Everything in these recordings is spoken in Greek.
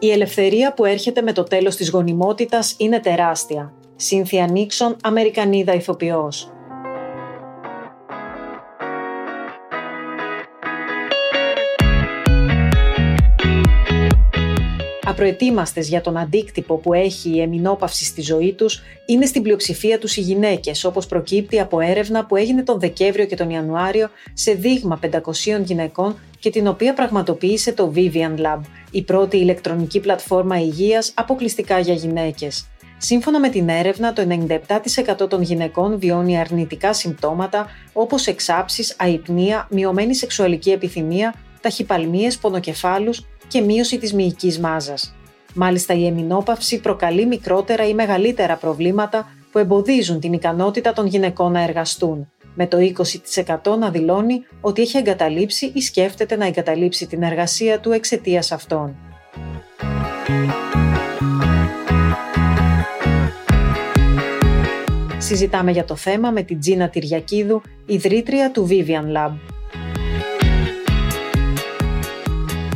Η ελευθερία που έρχεται με το τέλος της γονιμότητας είναι τεράστια. Σύνθια Νίξον, Αμερικανίδα ηθοποιός. Απροετοίμαστες για τον αντίκτυπο που έχει η εμεινόπαυση στη ζωή τους είναι στην πλειοψηφία τους οι γυναίκες, όπως προκύπτει από έρευνα που έγινε τον Δεκέμβριο και τον Ιανουάριο σε δείγμα 500 γυναικών και την οποία πραγματοποίησε το Vivian Lab, η πρώτη ηλεκτρονική πλατφόρμα υγείας αποκλειστικά για γυναίκες. Σύμφωνα με την έρευνα, το 97% των γυναικών βιώνει αρνητικά συμπτώματα όπως εξάψεις, αϊπνία, μειωμένη σεξουαλική επιθυμία, ταχυπαλμίες, πονοκεφάλους και μείωση της μυϊκής μάζας. Μάλιστα η εμεινόπαυση προκαλεί μικρότερα ή μεγαλύτερα προβλήματα που εμποδίζουν την ικανότητα των γυναικών να εργαστούν, με το 20% να δηλώνει ότι έχει εγκαταλείψει ή σκέφτεται να εγκαταλείψει την εργασία του εξαιτίας αυτών. Συζητάμε για το θέμα με την Τζίνα Τυριακίδου, ιδρύτρια του Vivian Lab.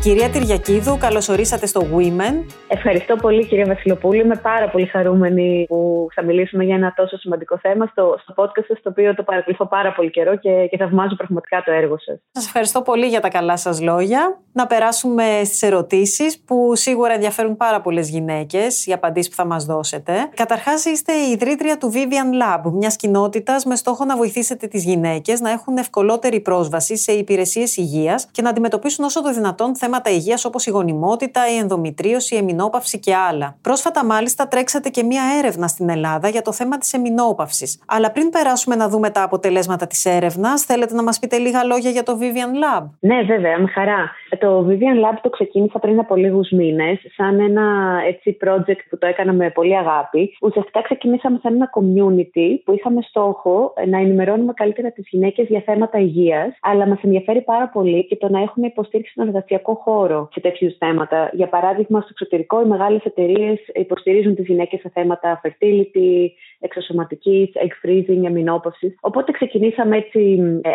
Κυρία Τυριακίδου, καλώ ορίσατε στο Women. Ευχαριστώ πολύ, κυρία Βασιλοπούλη. Είμαι πάρα πολύ χαρούμενη που θα μιλήσουμε για ένα τόσο σημαντικό θέμα στο, στο podcast σας, το οποίο το παρακολουθώ πάρα πολύ καιρό και, και θαυμάζω πραγματικά το έργο σας. Σας ευχαριστώ πολύ για τα καλά σας λόγια. Να περάσουμε στις ερωτήσεις που σίγουρα ενδιαφέρουν πάρα πολλές γυναίκες, οι απαντήσεις που θα μας δώσετε. Καταρχάς, είστε η ιδρύτρια του Vivian Lab, μιας κοινότητας με στόχο να βοηθήσετε τις γυναίκες να έχουν ευκολότερη πρόσβαση σε υπηρεσίες υγείας και να αντιμετωπίσουν όσο το δυνατόν θέματα θέματα υγείας όπως η γονιμότητα, η ενδομητρίωση, η εμινόπαυση και άλλα. Πρόσφατα, μάλιστα, τρέξατε και μία έρευνα στην Ελλάδα για το θέμα της εμινόπαυσης. Αλλά πριν περάσουμε να δούμε τα αποτελέσματα της έρευνας, θέλετε να μας πείτε λίγα λόγια για το Vivian Lab; Ναι, βέβαια, με χαρά. Το Vivian Lab το ξεκίνησα πριν από λίγους μήνες, σαν ένα έτσι project που το έκανα με πολύ αγάπη. Ουσιαστικά ξεκινήσαμε σαν ένα community που είχαμε στόχο να ενημερώνουμε καλύτερα τις γυναίκες για θέματα υγείας, αλλά μας ενδιαφέρει πάρα πολύ και το να έχουν υποστήριξη στον εργασιακό χώρο σε τέτοιους θέματα. Για παράδειγμα, στο εξωτερικό, οι μεγάλες εταιρείες υποστηρίζουν τις γυναίκες σε θέματα fertility, εξωσωματικής, egg freezing, αμυνόπαυσης. Οπότε ξεκινήσαμε έτσι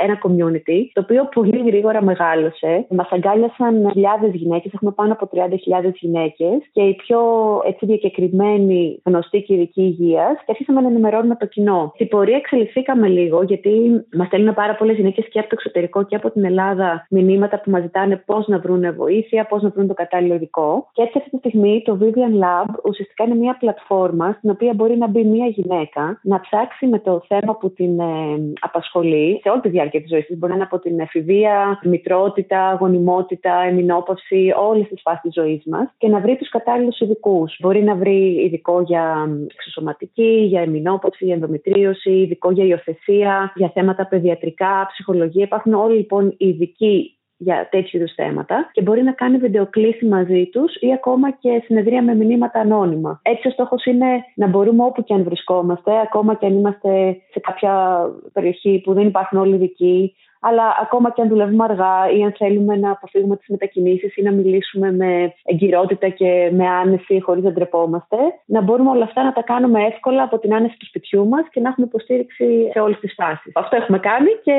ένα community, το οποίο πολύ γρήγορα μεγάλωσε. Μας αγκάλιασαν χιλιάδες γυναίκες, έχουμε πάνω από 30.000 γυναίκες και οι πιο έτσι διακεκριμένοι γνωστοί και ειδικοί υγείας και αρχίσαμε να ενημερώνουμε το κοινό. Στην πορεία εξελιχθήκαμε λίγο, γιατί μας στέλνουν πάρα πολλές γυναίκες και από το εξωτερικό και από την Ελλάδα μηνύματα που μας ζητάνε πώς να βρουν βοήθεια, πώς να βρουν το κατάλληλο ειδικό. Και έτσι αυτή τη στιγμή το Vivian Lab ουσιαστικά είναι μια πλατφόρμα στην οποία μπορεί να μπει μια γυναίκα γυναίκα να ψάξει με το θέμα που την ε, απασχολεί σε όλη τη διάρκεια της ζωής της. Μπορεί να είναι από την εφηβεία, μητρότητα, γονιμότητα, εμεινόπαυση, όλες τις φάσεις της ζωής μας και να βρει τους κατάλληλους ειδικούς. Μπορεί να βρει ειδικό για εξωσωματική, για εμεινόπαυση, για ενδομητρίωση, ειδικό για υιοθεσία, για θέματα παιδιατρικά, ψυχολογία. Υπάρχουν όλοι λοιπόν ειδικοί για τέτοιου είδους θέματα και μπορεί να κάνει βιντεοκλήση μαζί τους ή ακόμα και συνεδρία με μηνύματα ανώνυμα. Έτσι, ο στόχος είναι να μπορούμε όπου και αν βρισκόμαστε, ακόμα και αν είμαστε σε κάποια περιοχή που δεν υπάρχουν όλοι ειδικοί, αλλά ακόμα και αν δουλεύουμε αργά ή αν θέλουμε να αποφύγουμε τις μετακινήσεις ή να μιλήσουμε με εγκυρότητα και με άνεση χωρίς να ντρεπόμαστε, να μπορούμε όλα αυτά να τα κάνουμε εύκολα από την άνεση του σπιτιού μας και να έχουμε υποστήριξη σε όλες τις φάσεις. Αυτό έχουμε κάνει και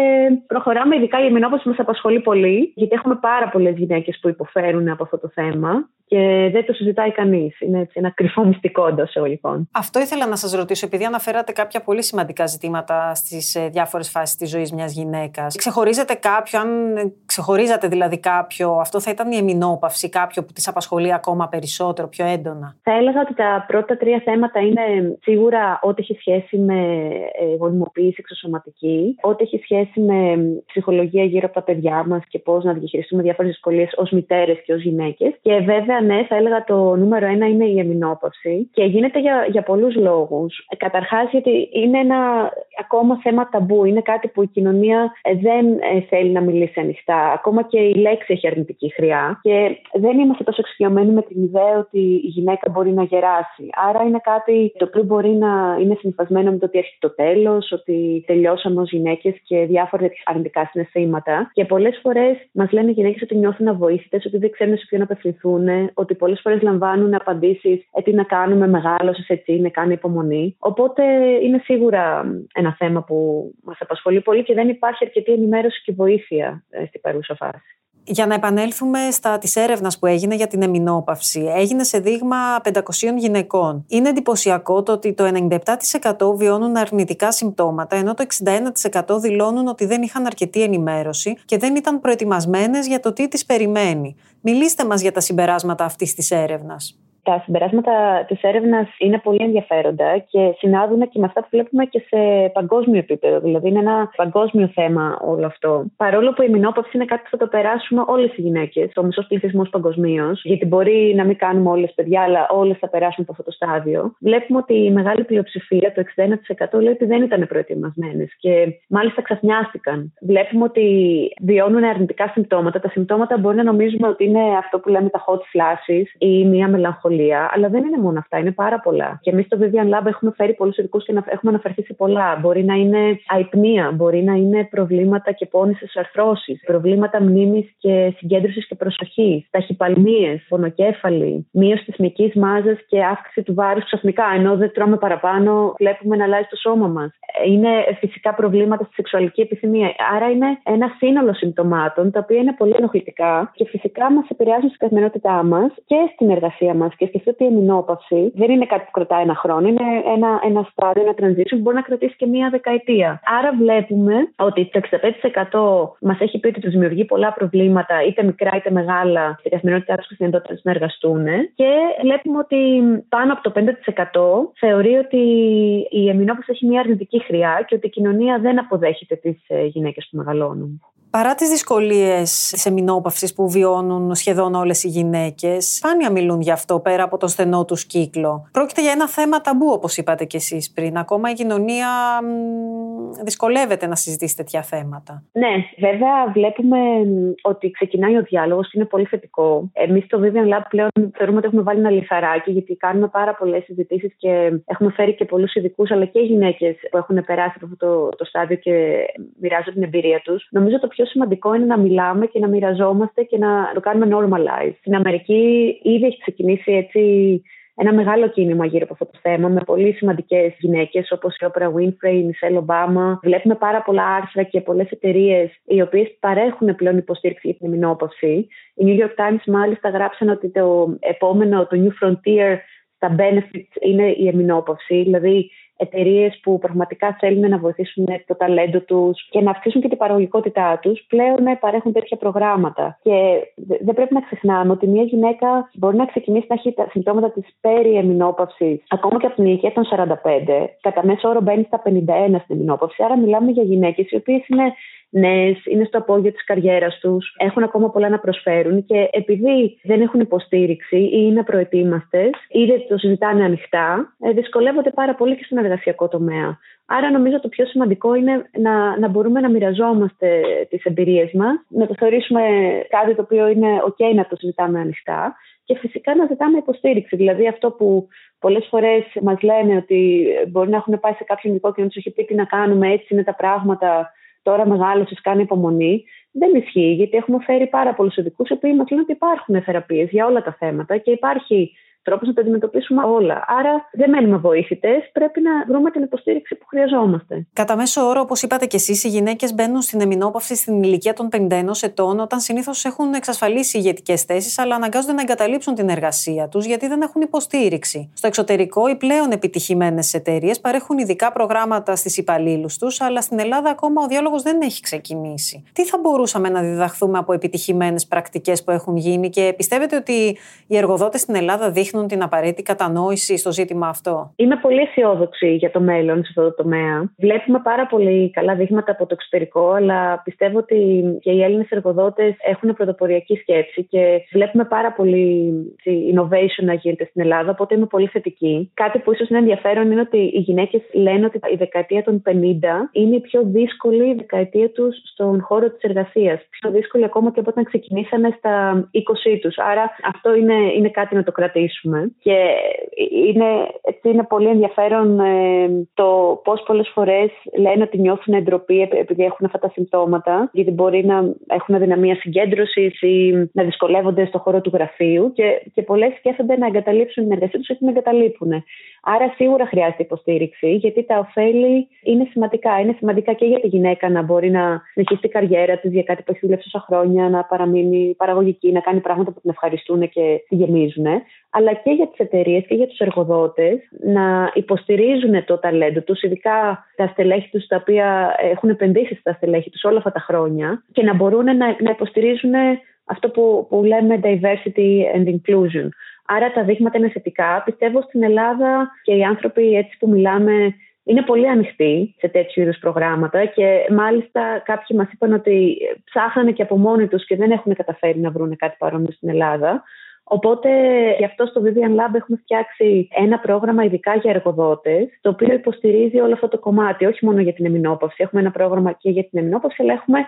προχωράμε. Ειδικά η εμεινόπωση μας απασχολεί πολύ, γιατί έχουμε πάρα πολλές γυναίκες που υποφέρουν από αυτό το θέμα και δεν το συζητάει κανείς. Είναι έτσι ένα κρυφό μυστικό εντός εισαγωγικών. Αυτό ήθελα να σας ρωτήσω, επειδή αναφέρατε κάποια πολύ σημαντικά ζητήματα στις ε, διάφορες φάσεις της ζωής μιας γυναίκας. Ξεχωρίζετε κάποιο, αν ξεχωρίζατε δηλαδή κάποιο, αυτό θα ήταν η εμεινόπαυση, κάποιο που τη απασχολεί ακόμα περισσότερο, πιο έντονα; Θα έλεγα ότι τα πρώτα τρία θέματα είναι σίγουρα ό,τι έχει σχέση με ε, γονιμοποίηση εξωσωματική, ό,τι έχει σχέση με ψυχολογία γύρω από τα παιδιά μας και πώς να διαχειριστούμε διάφορες δυσκολίες ως μητέρες και ως γυναίκες. Και βέβαια ναι, θα έλεγα το νούμερο ένα είναι η εμεινόπαυση και γίνεται για, για πολλούς λόγους. Ε, καταρχάς γιατί είναι ένα ακόμα θέμα ταμπού, είναι κάτι που η κοινωνία ε, δεν ε, θέλει να μιλήσει ανοιχτά. Ακόμα και η λέξη έχει αρνητική χρειά και δεν είμαστε τόσο εξοικειωμένοι με την ιδέα ότι η γυναίκα μπορεί να γεράσει. Άρα είναι κάτι το οποίο μπορεί να είναι συμφασμένο με το ότι έρχεται το τέλος, ότι τελειώσαμε ως γυναίκες και διάφορα αρνητικά συναισθήματα. Και πολλές φορές μας λένε οι γυναίκες ότι νιώθουν αβοήθητες, ότι δεν ξέρουν σε ποιον απευθυνθούν, ότι πολλές φορές λαμβάνουν απαντήσεις ε, τι να κάνουμε, μεγάλωσες έτσι είναι, κάνει υπομονή. Οπότε είναι σίγουρα ένα θέμα που μας απασχολεί πολύ και δεν υπάρχει αρκετή ενημέρωση και βοήθεια ε, στην παρούσα φάση. Για να επανέλθουμε στα της έρευνας που έγινε για την εμινόπαυση, έγινε σε δείγμα 500 γυναικών. Είναι εντυπωσιακό το ότι το 97% βιώνουν αρνητικά συμπτώματα, ενώ το 61% δηλώνουν ότι δεν είχαν αρκετή ενημέρωση και δεν ήταν προετοιμασμένες για το τι τις περιμένει. Μιλήστε μας για τα συμπεράσματα αυτής της έρευνας τα συμπεράσματα της έρευνας είναι πολύ ενδιαφέροντα και συνάδουν και με αυτά που βλέπουμε και σε παγκόσμιο επίπεδο. Δηλαδή, είναι ένα παγκόσμιο θέμα όλο αυτό. Παρόλο που η μηνόπαυση είναι κάτι που θα το περάσουμε όλες οι γυναίκες, ο μισός πληθυσμός παγκοσμίως, γιατί μπορεί να μην κάνουμε όλες παιδιά, αλλά όλες θα περάσουν από αυτό το στάδιο. Βλέπουμε ότι η μεγάλη πλειοψηφία, το 61%, λέει ότι δεν ήταν προετοιμασμένες και μάλιστα ξαφνιάστηκαν. Βλέπουμε ότι βιώνουν αρνητικά συμπτώματα. Τα συμπτώματα μπορεί να νομίζουμε ότι είναι αυτό που λέμε τα hot flashes ή μια μελαγχολία αλλά δεν είναι μόνο αυτά, είναι πάρα πολλά. Και εμείς στο Vivian Lab έχουμε φέρει πολλούς ειδικούς και έχουμε αναφερθεί σε πολλά. Μπορεί να είναι αϊπνία, μπορεί να είναι προβλήματα και πόνισε αρθρώσεις, προβλήματα μνήμης και συγκέντρωσης και προσοχής, ταχυπαλμίες, πονοκέφαλη, μείωση της μυκής μάζας και αύξηση του βάρους ξαφνικά. Ενώ δεν τρώμε παραπάνω, βλέπουμε να αλλάζει το σώμα μας. Είναι φυσικά προβλήματα στη σεξουαλική επιθυμία. Άρα είναι ένα σύνολο συμπτωμάτων τα οποία είναι πολύ ενοχλητικά και φυσικά μας επηρεάζουν στην καθημερινότητά μας και στην εργασία μας και σκεφτείτε ότι η εμεινόπαυση δεν είναι κάτι που κρατάει ένα χρόνο. Είναι ένα, ένα στάδιο, ένα transition που μπορεί να κρατήσει και μία δεκαετία. Άρα βλέπουμε ότι το 65% μας έχει πει ότι τους δημιουργεί πολλά προβλήματα, είτε μικρά είτε μεγάλα, στην καθημερινότητά τους και στην εντότητα τους να εργαστούν. Και βλέπουμε ότι πάνω από το 5% θεωρεί ότι η εμεινόπαυση έχει μία αρνητική χρειά και ότι η κοινωνία δεν αποδέχεται τις ε, γυναίκες που μεγαλώνουν. Παρά τις δυσκολίες τη εμεινόπαυση που βιώνουν σχεδόν όλες οι γυναίκες, σπάνια μιλούν γι' αυτό πέρα από το στενό τους κύκλο. Πρόκειται για ένα θέμα ταμπού, όπως είπατε κι εσείς πριν. Ακόμα η κοινωνία δυσκολεύεται να συζητήσει τέτοια θέματα. Ναι, βέβαια βλέπουμε ότι ξεκινάει ο διάλογος και είναι πολύ θετικό. Εμείς στο Vivian Lab πλέον θεωρούμε ότι έχουμε βάλει ένα λιθαράκι, γιατί κάνουμε πάρα πολλές συζητήσεις και έχουμε φέρει και πολλούς ειδικούς, αλλά και γυναίκες που έχουν περάσει από αυτό το, το στάδιο και μοιράζονται την εμπειρία τους. Νομίζω το πιο σημαντικό είναι να μιλάμε και να μοιραζόμαστε και να το κάνουμε normalize. Στην Αμερική ήδη έχει ξεκινήσει έτσι ένα μεγάλο κίνημα γύρω από αυτό το θέμα με πολύ σημαντικές γυναίκες όπως η Oprah Winfrey, η Michelle Obama. Βλέπουμε πάρα πολλά άρθρα και πολλές εταιρείες οι οποίες παρέχουν πλέον υποστήριξη για την εμεινόπαυση. Οι New York Times μάλιστα γράψαν ότι το επόμενο, το New Frontier στα benefits είναι η εμεινόπαυση. Δηλαδή εταιρείες που πραγματικά θέλουν να βοηθήσουν το ταλέντο τους και να αυξήσουν και την παραγωγικότητά τους, πλέον παρέχουν τέτοια προγράμματα. Και δεν πρέπει να ξεχνάμε ότι μια γυναίκα μπορεί να ξεκινήσει να έχει τα συμπτώματα της πέρι εμεινόπαυση ακόμα και από την ηλικία των 45. Κατά μέσο όρο μπαίνει στα 51 στην εμεινόπαυση. Άρα μιλάμε για γυναίκες οι οποίες είναι νέες, είναι στο απόγειο της καριέρας τους, έχουν ακόμα πολλά να προσφέρουν και επειδή δεν έχουν υποστήριξη ή είναι προετοίμαστες ή δεν το συζητάνε ανοιχτά, ε, δυσκολεύονται πάρα πολύ και στον εργασιακό τομέα. Άρα νομίζω το πιο σημαντικό είναι να, να μπορούμε να μοιραζόμαστε τις εμπειρίες μας, να το θεωρήσουμε κάτι το οποίο είναι ok να το συζητάμε ανοιχτά και φυσικά να ζητάμε υποστήριξη. Δηλαδή αυτό που πολλές φορές μας λένε ότι μπορεί να έχουν πάει σε κάποιον ειδικό και να τους έχει πει τι να κάνουμε, έτσι είναι τα πράγματα, τώρα μεγάλωσες, κάνει υπομονή. Δεν ισχύει, γιατί έχουμε φέρει πάρα πολλούς ειδικούς οι οποίοι μας λένε ότι υπάρχουν θεραπείες για όλα τα θέματα και υπάρχει τρόπο να τα αντιμετωπίσουμε όλα. Άρα δεν μένουμε βοήθητες, πρέπει να βρούμε την υποστήριξη που χρειαζόμαστε. Κατά μέσο όρο, όπως είπατε και εσείς, οι γυναίκες μπαίνουν στην εμινόπαυση στην ηλικία των 51 ετών, όταν συνήθως έχουν εξασφαλίσει ηγετικές θέσεις, αλλά αναγκάζονται να εγκαταλείψουν την εργασία τους γιατί δεν έχουν υποστήριξη. Στο εξωτερικό, οι πλέον επιτυχημένες εταιρείες παρέχουν ειδικά προγράμματα στις υπαλλήλους τους, αλλά στην Ελλάδα ακόμα ο διάλογος δεν έχει ξεκινήσει. Τι θα μπορούσαμε να διδαχθούμε από επιτυχημένες πρακτικές που έχουν γίνει και πιστεύετε ότι οι εργοδότες στην Ελλάδα δείχνουν δείχνουν την απαραίτητη κατανόηση στο ζήτημα αυτό; Είμαι πολύ αισιόδοξη για το μέλλον σε αυτό το τομέα. Βλέπουμε πάρα πολύ καλά δείγματα από το εξωτερικό, αλλά πιστεύω ότι και οι Έλληνες εργοδότες έχουν πρωτοποριακή σκέψη και βλέπουμε πάρα πολύ innovation να γίνεται στην Ελλάδα, οπότε είμαι πολύ θετική. Κάτι που ίσως είναι ενδιαφέρον είναι ότι οι γυναίκες λένε ότι η δεκαετία των 50 είναι η πιο δύσκολη δεκαετία τους στον χώρο της εργασίας. Πιο δύσκολη ακόμα και από όταν ξεκινήσανε στα 20 τους. Άρα αυτό είναι, είναι κάτι να το κρατήσουμε επιστρέψουμε. Και είναι, έτσι είναι πολύ ενδιαφέρον ε, το πώς πολλές φορές λένε ότι νιώθουν εντροπή επειδή έχουν αυτά τα συμπτώματα, γιατί μπορεί να έχουν αδυναμία συγκέντρωσης ή να δυσκολεύονται στο χώρο του γραφείου. Και, και πολλές σκέφτονται να εγκαταλείψουν την εργασία τους ή να εγκαταλείπουν. Άρα σίγουρα χρειάζεται υποστήριξη, γιατί τα ωφέλη είναι σημαντικά. Είναι σημαντικά και για τη γυναίκα να μπορεί να συνεχίσει την καριέρα της για κάτι που έχει δουλέψει τόσα χρόνια, να παραμείνει παραγωγική, να κάνει πράγματα που την ευχαριστούν και τη γεμίζουν. Αλλά και για τις εταιρείες και για τους εργοδότες να υποστηρίζουν το ταλέντο τους, ειδικά τα στελέχη τους, τα οποία έχουν επενδύσει στα στελέχη τους όλα αυτά τα χρόνια, και να μπορούν να, να υποστηρίζουν αυτό που, που λέμε diversity and inclusion. Άρα τα δείγματα είναι θετικά. Πιστεύω στην Ελλάδα και οι άνθρωποι έτσι που μιλάμε είναι πολύ ανοιχτοί σε τέτοιου είδους προγράμματα και μάλιστα κάποιοι μας είπαν ότι ψάχνανε και από μόνοι τους και δεν έχουν καταφέρει να βρουν κάτι παρόμοιο στην Ελλάδα. Οπότε γι' αυτό στο Vivian Lab έχουμε φτιάξει ένα πρόγραμμα ειδικά για εργοδότες, το οποίο υποστηρίζει όλο αυτό το κομμάτι, όχι μόνο για την εμινόπαυση. Έχουμε ένα πρόγραμμα και για την εμινόπαυση, αλλά έχουμε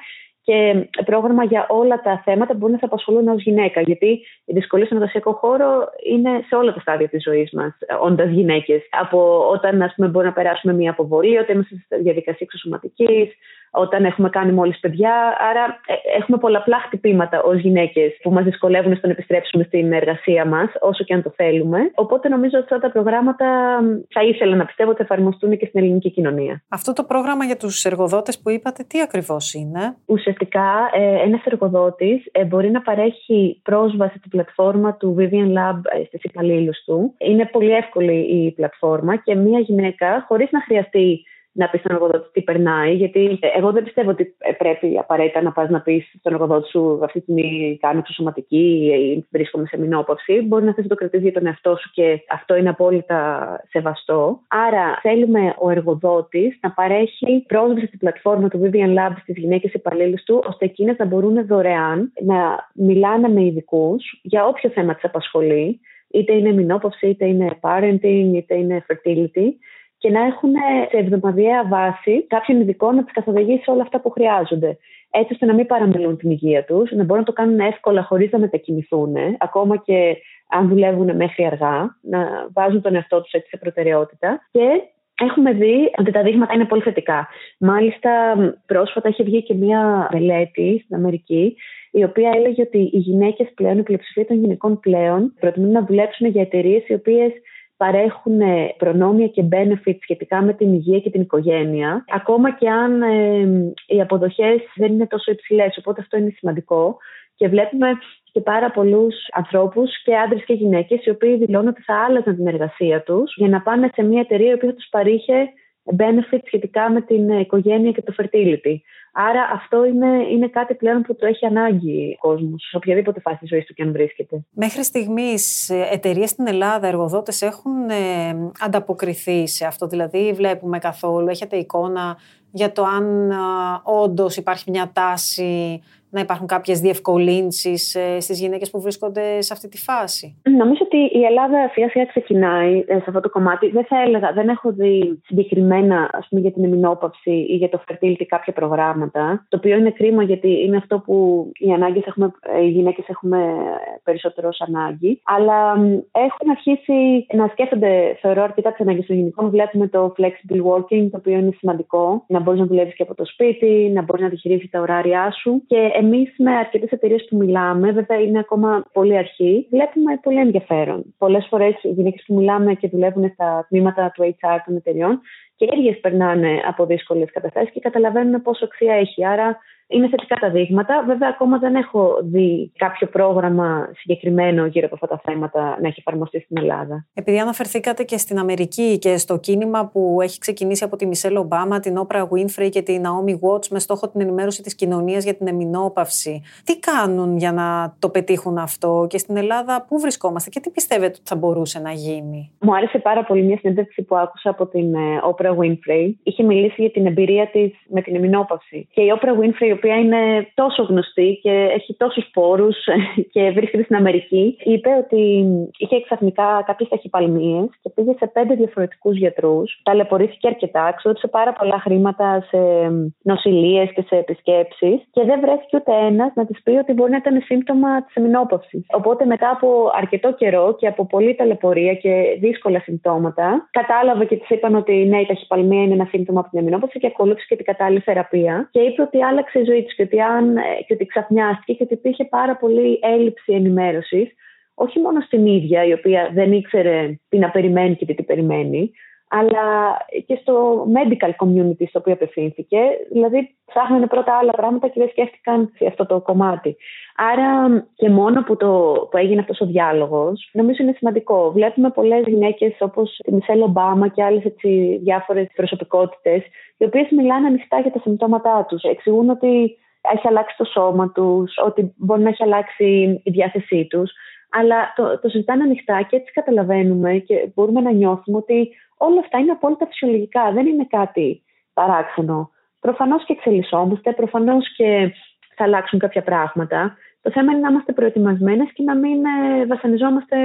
και πρόγραμμα για όλα τα θέματα που μπορεί να σε απασχολούν ως γυναίκα. Γιατί η δυσκολία στον εργασιακό χώρο είναι σε όλα τα στάδια της ζωής μας, όντας γυναίκες. Από όταν ας πούμε, μπορεί να περάσουμε μια αποβολή, όταν είμαστε στη διαδικασία εξωσωματικής, όταν έχουμε κάνει μόλις παιδιά. Άρα ε, έχουμε πολλαπλά χτυπήματα ως γυναίκες που μας δυσκολεύουν στο να επιστρέψουμε στην εργασία μας, όσο και αν το θέλουμε. Οπότε νομίζω ότι αυτά τα προγράμματα θα ήθελα να πιστεύω ότι θα εφαρμοστούν και στην ελληνική κοινωνία. Αυτό το πρόγραμμα για τους εργοδότες που είπατε, τι ακριβώς είναι; Ουσιαστικά, ε, ένας εργοδότης ε, μπορεί να παρέχει πρόσβαση στην πλατφόρμα του Vivian Lab στις υπαλλήλους του. Είναι πολύ εύκολη η πλατφόρμα και μία γυναίκα, χωρίς να χρειαστεί να πεις στον εργοδότη τι περνάει, γιατί εγώ δεν πιστεύω ότι πρέπει απαραίτητα να πας να πεις στον εργοδότη σου αυτή τη στιγμή κάνω εξωσωματική ή βρίσκομαι σε μηνόπαυση. Μπορεί να θες να το κρατήσεις για τον εαυτό σου και αυτό είναι απόλυτα σεβαστό. Άρα θέλουμε ο εργοδότης να παρέχει πρόσβαση στην πλατφόρμα του Vivian Lab στις γυναίκες υπαλλήλους του, ώστε εκείνες να μπορούν δωρεάν να μιλάνε με ειδικούς για όποιο θέμα τις απασχολεί, είτε είναι μηνόπαυση, είτε είναι parenting, είτε είναι fertility και να έχουν σε εβδομαδιαία βάση κάποιον ειδικό να τις καθοδηγήσει όλα αυτά που χρειάζονται. Έτσι ώστε να μην παραμελούν την υγεία τους, να μπορούν να το κάνουν εύκολα χωρίς να μετακινηθούν, ακόμα και αν δουλεύουν μέχρι αργά, να βάζουν τον εαυτό τους έτσι σε προτεραιότητα. Και έχουμε δει ότι τα δείγματα είναι πολύ θετικά. Μάλιστα, πρόσφατα έχει βγει και μία μελέτη στην Αμερική, η οποία έλεγε ότι οι γυναίκες πλέον, η πλειοψηφία των γυναικών πλέον, προτιμούν να δουλέψουν για εταιρείες οι οποίες παρέχουν ε, προνόμια και benefits σχετικά με την υγεία και την οικογένεια, ακόμα και αν ε, οι αποδοχές δεν είναι τόσο υψηλές, οπότε αυτό είναι σημαντικό. Και βλέπουμε και πάρα πολλούς ανθρώπους και άντρες και γυναίκες, οι οποίοι δηλώνουν ότι θα άλλαζαν την εργασία τους για να πάνε σε μια εταιρεία η οποία θα τους παρήχε benefits σχετικά με την οικογένεια και το fertility. Άρα αυτό είναι, είναι κάτι πλέον που το έχει ανάγκη ο κόσμος, σε οποιαδήποτε φάση τη ζωής του και αν βρίσκεται. Μέχρι στιγμής, εταιρείες στην Ελλάδα, εργοδότες έχουν ε, ανταποκριθεί σε αυτό. Δηλαδή, βλέπουμε καθόλου, έχετε εικόνα για το αν όντως υπάρχει μια τάση να υπάρχουν κάποιες διευκολύνσεις ε, στις γυναίκες που βρίσκονται σε αυτή τη φάση; Νομίζω ότι η Ελλάδα σιγά σιγά ξεκινάει ε, σε αυτό το κομμάτι. Δεν θα έλεγα, δεν έχω δει συγκεκριμένα ας πούμε, για την εμεινόπαυση ή για το fertility κάποια προγράμματα. Το οποίο είναι κρίμα γιατί είναι αυτό που οι ανάγκες έχουμε, ε, οι γυναίκες έχουμε περισσότερο ως ανάγκη. Αλλά έχουν αρχίσει να σκέφτονται, θεωρώ, αρκετά τις ανάγκες των γυναικών. Βλέπουμε το flexible working, το οποίο είναι σημαντικό. Να μπορείς να δουλεύεις και από το σπίτι, να μπορείς να διαχειρίζεις τα ωράρια σου. Και εμείς με αρκετές εταιρείες που μιλάμε, βέβαια είναι ακόμα πολύ αρχή, βλέπουμε πολύ ενδιαφέρον. Πολλές φορές οι γυναίκες που μιλάμε και δουλεύουν στα τμήματα του HR των εταιριών και οι ίδιε περνάνε από δύσκολες καταστάσεις και καταλαβαίνουν πόσο αξία έχει. Άρα είναι θετικά τα δείγματα. Βέβαια, ακόμα δεν έχω δει κάποιο πρόγραμμα συγκεκριμένο γύρω από αυτά τα θέματα να έχει εφαρμοστεί στην Ελλάδα. Επειδή αναφερθήκατε και στην Αμερική και στο κίνημα που έχει ξεκινήσει από τη Μισελ Ομπάμα, την Όπρα Winfrey και την Naomi Watts με στόχο την ενημέρωση της κοινωνίας για την εμινόπαυση. Τι κάνουν για να το πετύχουν αυτό και στην Ελλάδα, πού βρισκόμαστε και τι πιστεύετε ότι θα μπορούσε να γίνει; Μου άρεσε πάρα πολύ μια συνέντευξη που άκουσα από την Όπρα ε, Winfrey. Είχε μιλήσει για την εμπειρία της με την εμινόπαυση. Και η Όπρα Winfrey, οποία είναι τόσο γνωστή και έχει τόσους πόρους και βρίσκεται στην Αμερική, είπε ότι είχε ξαφνικά κάποιες ταχυπαλμίες και πήγε σε πέντε διαφορετικούς γιατρούς. Ταλαιπωρήθηκε αρκετά, ξόδεψε πάρα πολλά χρήματα σε νοσηλίες και σε επισκέψεις και δεν βρέθηκε ούτε ένας να της πει ότι μπορεί να ήταν σύμπτωμα της εμεινόπαυσης. Οπότε μετά από αρκετό καιρό και από πολλή ταλαιπωρία και δύσκολα συμπτώματα, κατάλαβε και της είπαν ότι ναι, η ταχυπαλμία είναι ένα σύμπτωμα από την εμεινόπαυση και ακολούθησε και την κατάλληλη θεραπεία. Και είπε ότι άλλαξε η ζωή της και ότι, αν, και ότι ξαφνιάστηκε και ότι υπήρχε πάρα πολύ έλλειψη ενημέρωσης, όχι μόνο στην ίδια, η οποία δεν ήξερε τι να περιμένει και τι, τι περιμένει, αλλά και στο medical community στο οποίο απευθύνθηκε. Δηλαδή, ψάχνανε πρώτα άλλα πράγματα και δεν σκέφτηκαν σε αυτό το κομμάτι. Άρα, και μόνο που, το, που έγινε αυτός ο διάλογος, νομίζω είναι σημαντικό. Βλέπουμε πολλές γυναίκες όπως τη Μισελ Ομπάμα και άλλες διάφορες προσωπικότητες, οι οποίες μιλάνε ανοιχτά για τα συμπτώματά τους. Εξηγούν ότι έχει αλλάξει το σώμα τους, ότι μπορεί να έχει αλλάξει η διάθεσή τους. Αλλά το, το συζητάνε ανοιχτά και έτσι καταλαβαίνουμε και μπορούμε να νιώθουμε ότι όλα αυτά είναι απόλυτα φυσιολογικά. Δεν είναι κάτι παράξενο. Προφανώς και εξελισσόμαστε, προφανώς και θα αλλάξουν κάποια πράγματα. Το θέμα είναι να είμαστε προετοιμασμένες και να μην ε, βασανιζόμαστε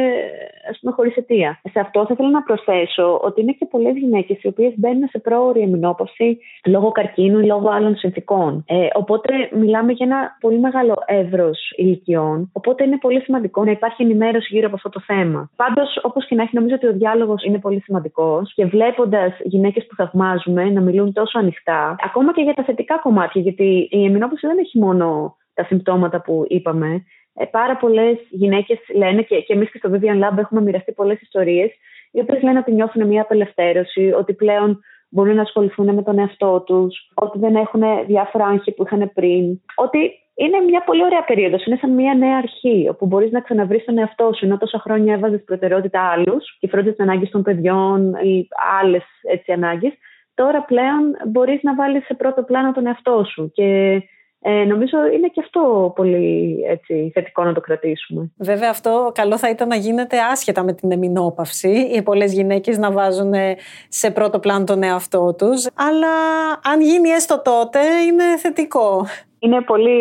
ας πούμε, χωρίς αιτία. Σε αυτό θα ήθελα να προσθέσω ότι είναι και πολλές γυναίκες οι οποίες μπαίνουν σε πρόορη εμεινόπαυση λόγω καρκίνου ή λόγω άλλων συνθηκών. Ε, οπότε μιλάμε για ένα πολύ μεγάλο εύρος ηλικιών. Οπότε είναι πολύ σημαντικό να υπάρχει ενημέρωση γύρω από αυτό το θέμα. Πάντως, όπως και να έχει, νομίζω ότι ο διάλογος είναι πολύ σημαντικός και βλέποντας γυναίκες που θαυμάζουμε να μιλούν τόσο ανοιχτά, ακόμα και για τα θετικά κομμάτια, γιατί η εμεινόπαυση δεν έχει μόνο τα συμπτώματα που είπαμε. Ε, πάρα πολλές γυναίκες λένε, και, και εμείς και στο Vivian Lab έχουμε μοιραστεί πολλές ιστορίες, οι οποίες λένε ότι νιώθουν μια απελευθέρωση, ότι πλέον μπορούν να ασχοληθούν με τον εαυτό τους, ότι δεν έχουν διάφορα άγχη που είχαν πριν. Ότι είναι μια πολύ ωραία περίοδος. Είναι σαν μια νέα αρχή, όπου μπορείς να ξαναβρεις τον εαυτό σου. Ενώ τόσα χρόνια έβαζες προτεραιότητα άλλους και φρόντιζες τις ανάγκες των παιδιών ή άλλες ανάγκες. Τώρα πλέον μπορείς να βάλεις σε πρώτο πλάνο τον εαυτό σου. Και ε, νομίζω είναι και αυτό πολύ έτσι, θετικό να το κρατήσουμε. Βέβαια αυτό καλό θα ήταν να γίνεται άσχετα με την εμεινόπαυση. Οι πολλές γυναίκες να βάζουν σε πρώτο πλάνο τον εαυτό τους. Αλλά αν γίνει έστω τότε είναι θετικό. Είναι πολύ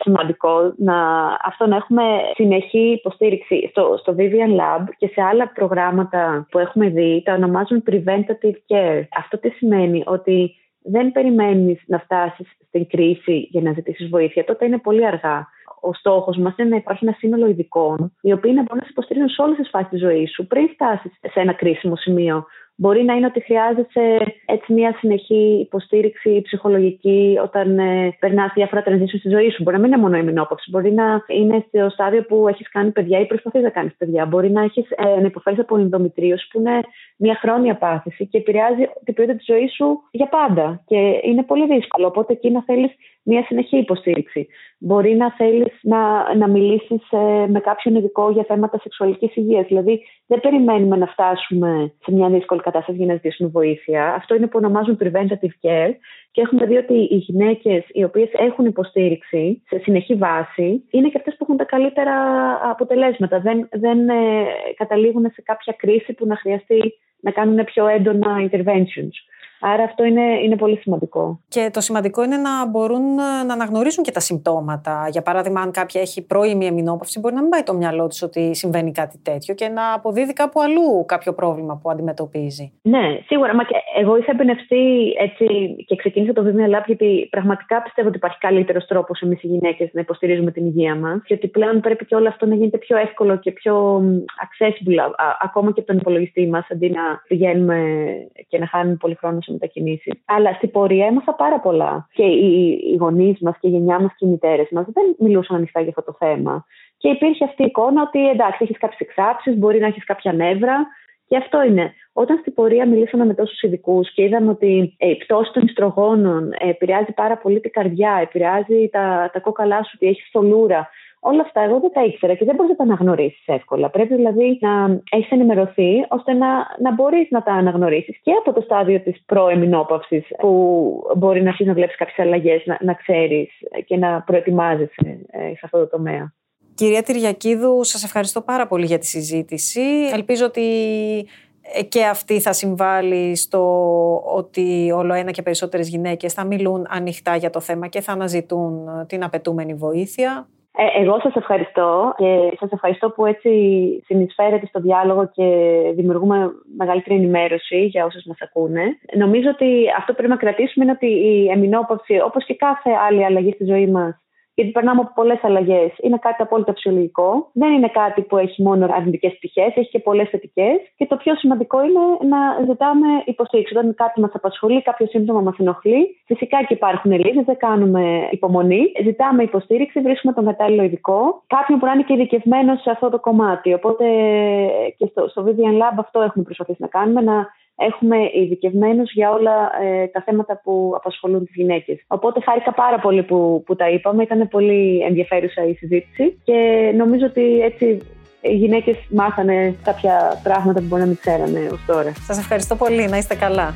σημαντικό να, αυτό να έχουμε συνεχή υποστήριξη στο, στο Vivian Lab και σε άλλα προγράμματα που έχουμε δει, τα ονομάζουν Preventative Care. Αυτό τι σημαίνει; Ότι δεν περιμένεις να φτάσεις στην κρίση για να ζητήσεις βοήθεια, τότε είναι πολύ αργά. Ο στόχος μας είναι να υπάρχει ένα σύνολο ειδικών, οι οποίοι να μπορούν να σε υποστηρίζουν σε όλες τις φάσεις της ζωής σου, πριν φτάσεις σε ένα κρίσιμο σημείο Μπορεί να είναι ότι χρειάζεσαι έτσι μια συνεχή υποστήριξη ψυχολογική όταν ε, περνάς διάφορα transition στη ζωή σου. Μπορεί να μην είναι μόνο η μηνόπαυση. Μπορεί να είναι στο στάδιο που έχεις κάνει παιδιά ή προσπαθείς να κάνεις παιδιά. Μπορεί να έχεις ε, να υποφέρεις από ενδομητρίωση που είναι μια χρόνια πάθηση και επηρεάζει την ποιότητα της ζωής σου για πάντα. Και είναι πολύ δύσκολο. Οπότε εκεί να θέλεις μια συνεχή υποστήριξη. Μπορεί να θέλεις να, να μιλήσεις ε, με κάποιον ειδικό για θέματα σεξουαλικής υγείας. Δηλαδή, δεν περιμένουμε να φτάσουμε σε μια δύσκολη κατάσταση για να ζητήσουμε βοήθεια. Αυτό είναι που ονομάζουν preventative care. Και έχουμε δει ότι οι γυναίκες οι οποίες έχουν υποστήριξη σε συνεχή βάση είναι και αυτές που έχουν τα καλύτερα αποτελέσματα. Δεν, δεν ε, καταλήγουν σε κάποια κρίση που να χρειαστεί να κάνουν πιο έντονα interventions. Άρα αυτό είναι, είναι πολύ σημαντικό. Και το σημαντικό είναι να μπορούν να αναγνωρίσουν και τα συμπτώματα. Για παράδειγμα, αν κάποια έχει πρώιμη εμεινόπαυση, μπορεί να μην πάει το μυαλό της ότι συμβαίνει κάτι τέτοιο και να αποδίδει κάπου αλλού κάποιο πρόβλημα που αντιμετωπίζει. Ναι, σίγουρα. Μα και εγώ είχα εμπνευστεί έτσι και ξεκίνησα το Vivian Lab γιατί πραγματικά πιστεύω ότι υπάρχει καλύτερος τρόπος εμείς οι γυναίκες να υποστηρίζουμε την υγεία μας και ότι πλέον πρέπει και όλο αυτό να γίνεται πιο εύκολο και πιο accessible ακόμα και από τον υπολογιστή μας αντί να πηγαίνουμε και να χάνουμε πολύ χρόνο σε μετακινήσεις. Αλλά στην πορεία έμαθα πάρα πολλά. Και οι, οι γονείς μας και η γενιά μας και οι μητέρες μας δεν μιλούσαν ανοιχτά για αυτό το θέμα. Και υπήρχε αυτή η εικόνα ότι εντάξει, έχεις κάποιες εξάψεις, μπορεί να έχεις κάποια νεύρα. Και αυτό είναι. Όταν στην πορεία μιλήσαμε με τόσους ειδικούς και είδαμε ότι ε, η πτώση των ιστρογόνων επηρεάζει πάρα πολύ την καρδιά, επηρεάζει τα, τα κόκαλά σου, ότι έχεις θολούρα, Όλα αυτά εγώ δεν τα ήξερα και δεν μπορείς να τα αναγνωρίσεις εύκολα. Πρέπει δηλαδή να έχεις ενημερωθεί ώστε να, να μπορείς να τα αναγνωρίσεις και από το στάδιο της προεμινόπαυσης, που μπορεί να αρχίσεις να βλέπεις κάποιες αλλαγές, να, να ξέρεις και να προετοιμάζεσαι ε, σε αυτό το τομέα. Κυρία Τυριακίδου, σας ευχαριστώ πάρα πολύ για τη συζήτηση. Ελπίζω ότι ε, και αυτή θα συμβάλλει στο ότι όλο ένα και περισσότερες γυναίκες θα μιλούν ανοιχτά για το θέμα και θα αναζητούν την απαιτούμενη βοήθεια. Ε, εγώ σας ευχαριστώ και σας ευχαριστώ που έτσι συνεισφέρετε στο διάλογο και δημιουργούμε μεγαλύτερη ενημέρωση για όσους μας ακούνε. Νομίζω ότι αυτό που πρέπει να κρατήσουμε είναι ότι η εμεινόπαυση, όπως και κάθε άλλη αλλαγή στη ζωή μας, γιατί περνάμε από πολλές αλλαγές. Είναι κάτι απόλυτα φυσιολογικό. Δεν είναι κάτι που έχει μόνο αρνητικές πτυχές, έχει και πολλές θετικές. Και το πιο σημαντικό είναι να ζητάμε υποστήριξη. Όταν κάτι μας απασχολεί, κάποιο σύμπτωμα μας ενοχλεί, φυσικά και υπάρχουν λύσεις, δεν κάνουμε υπομονή. Ζητάμε υποστήριξη, βρίσκουμε τον κατάλληλο ειδικό, κάποιον που να είναι και ειδικευμένος σε αυτό το κομμάτι. Οπότε και στο, στο Vivian Lab αυτό έχουμε προσπαθήσει να κάνουμε, να έχουμε ειδικευμένους για όλα ε, τα θέματα που απασχολούν τις γυναίκες. Οπότε χάρηκα πάρα πολύ που, που τα είπαμε. Ήταν πολύ ενδιαφέρουσα η συζήτηση και νομίζω ότι έτσι οι γυναίκες μάθανε κάποια πράγματα που μπορεί να μην ξέρανε ως τώρα. Σας ευχαριστώ πολύ. Να είστε καλά.